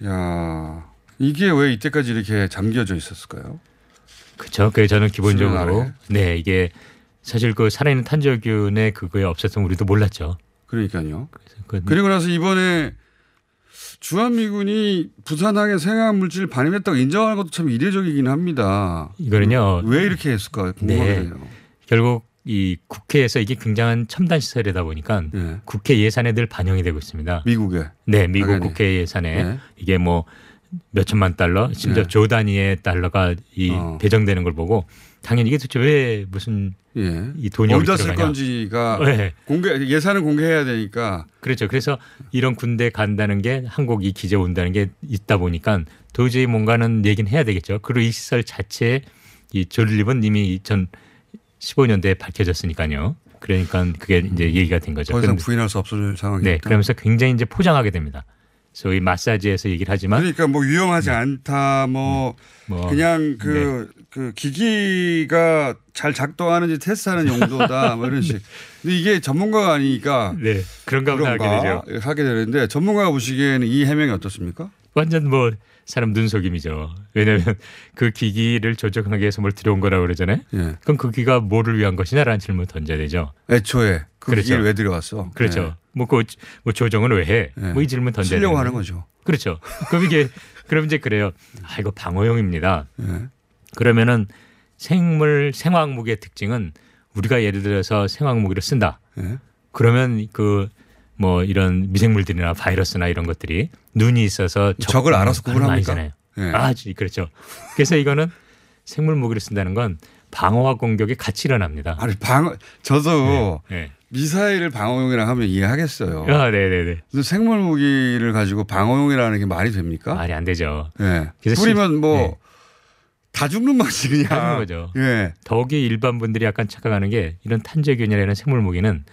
야 이게 왜 이때까지 이렇게 잠겨져 있었을까요? 그렇죠. 그래서 저는 기본적으로. 네 이게 사실 그 살아있는 탄저균의 그거에 없었으면 우리도 몰랐죠. 그러니까요. 그- 그리고 나서 이번에 주한미군이 부산항에 생화학 물질 반입했다고 인정하는 것도 참 이례적이긴 합니다. 이거는요. 왜 이렇게 했을까 궁금하거든요. 네. 결국 이 국회에서 이게 굉장한 첨단 시설이다 보니까 국회 예산에 늘 반영이 되고 있습니다. 미국에. 네, 미국 당연히. 국회 예산에 네. 이게 뭐 몇 천만 달러, 심지어 네. 조 단위의 달러가 이 어. 배정되는 걸 보고 당연히 이게 도대체 왜 무슨 이 돈이 어디다 어디 쓸. 건지가 네. 공개 예산을 공개해야 되니까 그렇죠. 그래서 이런 군대 간다는 게 한국 이 기재 온다는 게 있다 보니까 도저히 뭔가는 얘기는 해야 되겠죠. 그리고 이 시설 자체에 이 존립은 이미 2015년대에 밝혀졌으니까요. 그러니까 그게 이제 얘기가 된 거죠. 더 이상 부인할 수 없을 상황이다. 네, 그러면서 굉장히 이제 포장하게 됩니다. 소위 마사지에서 얘기를 하지만 그러니까 뭐 위험하지 않다 뭐, 뭐, 그냥 그, 그 기기가 잘 작동하는지 테스트하는 용도다 뭐 이런 식. 근데 이게 전문가가 아니니까 네, 그런가 보다 하게 되죠. 하게 되는데 전문가가 보시기에는 이 해명이 어떻습니까? 완전 뭐 사람 눈속임이죠. 왜냐하면 그 기기를 조정하기 위해서 뭘 들여온 거라고 그러잖아요. 예. 그럼 그 기기가 뭐를 위한 것이냐라는 질문을 던져야 되죠. 애초에 그 그렇죠. 기기를 왜 들여왔어? 그렇죠. 네. 뭐, 그, 뭐 조정은 왜 해? 네. 뭐이 질문 던져야 되는 하는. 거죠. 그렇죠. 그럼 이게 그럼 이제 그래요. 아 이거 방어용입니다. 네. 그러면은 생물 생화학 무기의 특징은 우리가 예를 들어서 생화학 무기를 쓴다. 네. 그러면 그 뭐 이런 미생물들이나 바이러스나 이런 것들이 눈이 있어서 적 을 알아서 구분합니까? 네. 아, 지- 그렇죠. 그래서 이거는 생물 무기를 쓴다는 건 방어와 공격이 같이 일어납니다. 아니 방어 저도 네. 미사일을 방어용이라 하면 이해하겠어요. 아, 네, 네, 네. 생물 무기를 가지고 방어용이라는 게 말이 됩니까? 말이 안 되죠. 네. 그래서 뿌리면 시- 뭐다 죽는 맛이 그냥. 다 거죠. 예. 더욱이 일반 분들이 약간 착각하는 게 이런 탄저균이라는 생물 무기는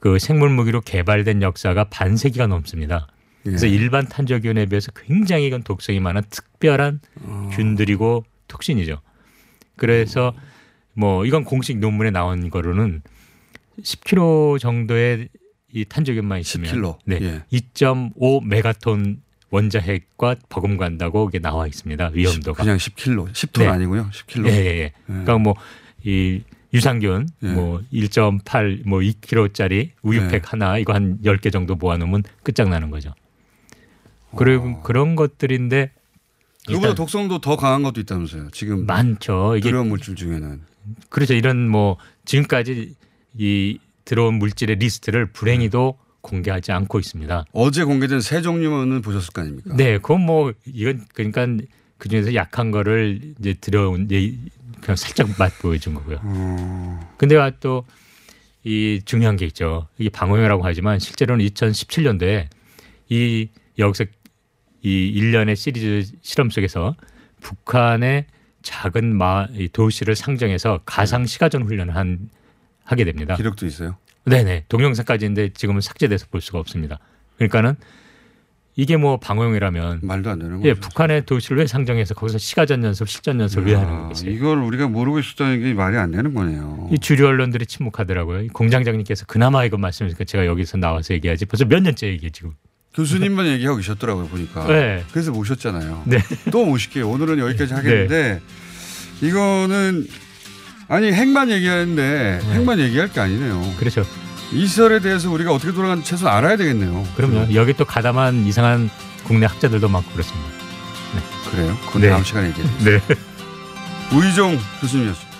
그 생물 무기로 개발된 역사가 반세기가 넘습니다. 그래서 예. 일반 탄저균에 비해서 굉장히 이건 독성이 많은 특별한 어. 균들이고 톡신이죠. 그래서 뭐 이건 공식 논문에 나온 거로는 10kg 정도의 이 탄저균만 있으면 10kg. 네, 예. 2.5 메가톤 원자핵과 버금간다고 이게 나와 있습니다. 위험도가. 그냥 10kg, 10톤 네. 아니고요. 10kg. 예, 예, 예. 그러니까 뭐 이 유산균 예. 뭐 1.8, 뭐 2kg짜리 우유팩 네. 하나 이거 한 10개 정도 모아 놓으면 끝장나는 거죠. 그리고 그런 것들인데 그보다 독성도 더 강한 것도 있다면서요. 지금 많죠. 이게 두려운 물질 중에는. 그렇죠. 이런 뭐 지금까지 이 들어온 물질의 리스트를 불행히도 공개하지 않고 있습니다. 어제 공개된 세 종류는 보셨을 거 아닙니까? 네, 그건 뭐 이건 그러니까 그 중에서 약한 거를 이제 들어온 예, 그냥 살짝 맛 보여준 거고요. 근데 또 이 중요한 게 있죠. 이게 방어용이라고 하지만 실제로는 2017년도에 이 여기서 이 일련의 시리즈 실험 속에서 북한의 작은 마, 이 도시를 상정해서 가상 시가전 훈련을 한 하게 됩니다. 기록도 있어요. 네네 동영상까지인데 지금은 삭제돼서 볼 수가 없습니다. 그러니까는 이게 뭐 방어용이라면 말도 안 되는 예, 거죠. 북한의 도시를 왜 상정해서 거기서 시가전 연습, 실전 연습을 왜 하는 거겠어요? 이걸 우리가 모르고 있었다는 게 말이 안 되는 거네요. 이 주류 언론들이 침묵하더라고요. 이 공장장님께서 그나마 이거 말씀하니까 제가 여기서 나와서 얘기하지. 벌써 몇 년째 얘기해 지금. 교수님만 얘기하고 계셨더라고요 보니까. 네. 그래서 모셨잖아요. 네. 또 모실게요. 오늘은 여기까지 하겠는데 이거는 아니 핵만 얘기하는데 핵만 얘기할 게 아니네요. 그렇죠. 이 시설에 대해서 우리가 어떻게 돌아가는지 최소한 알아야 되겠네요. 그럼요. 여기 또 가담한 이상한 국내 학자들도 많고 그렇습니다. 그래요? 그건 네. 다음 시간에 얘기해요. 네. 우이종 교수님이었습니다.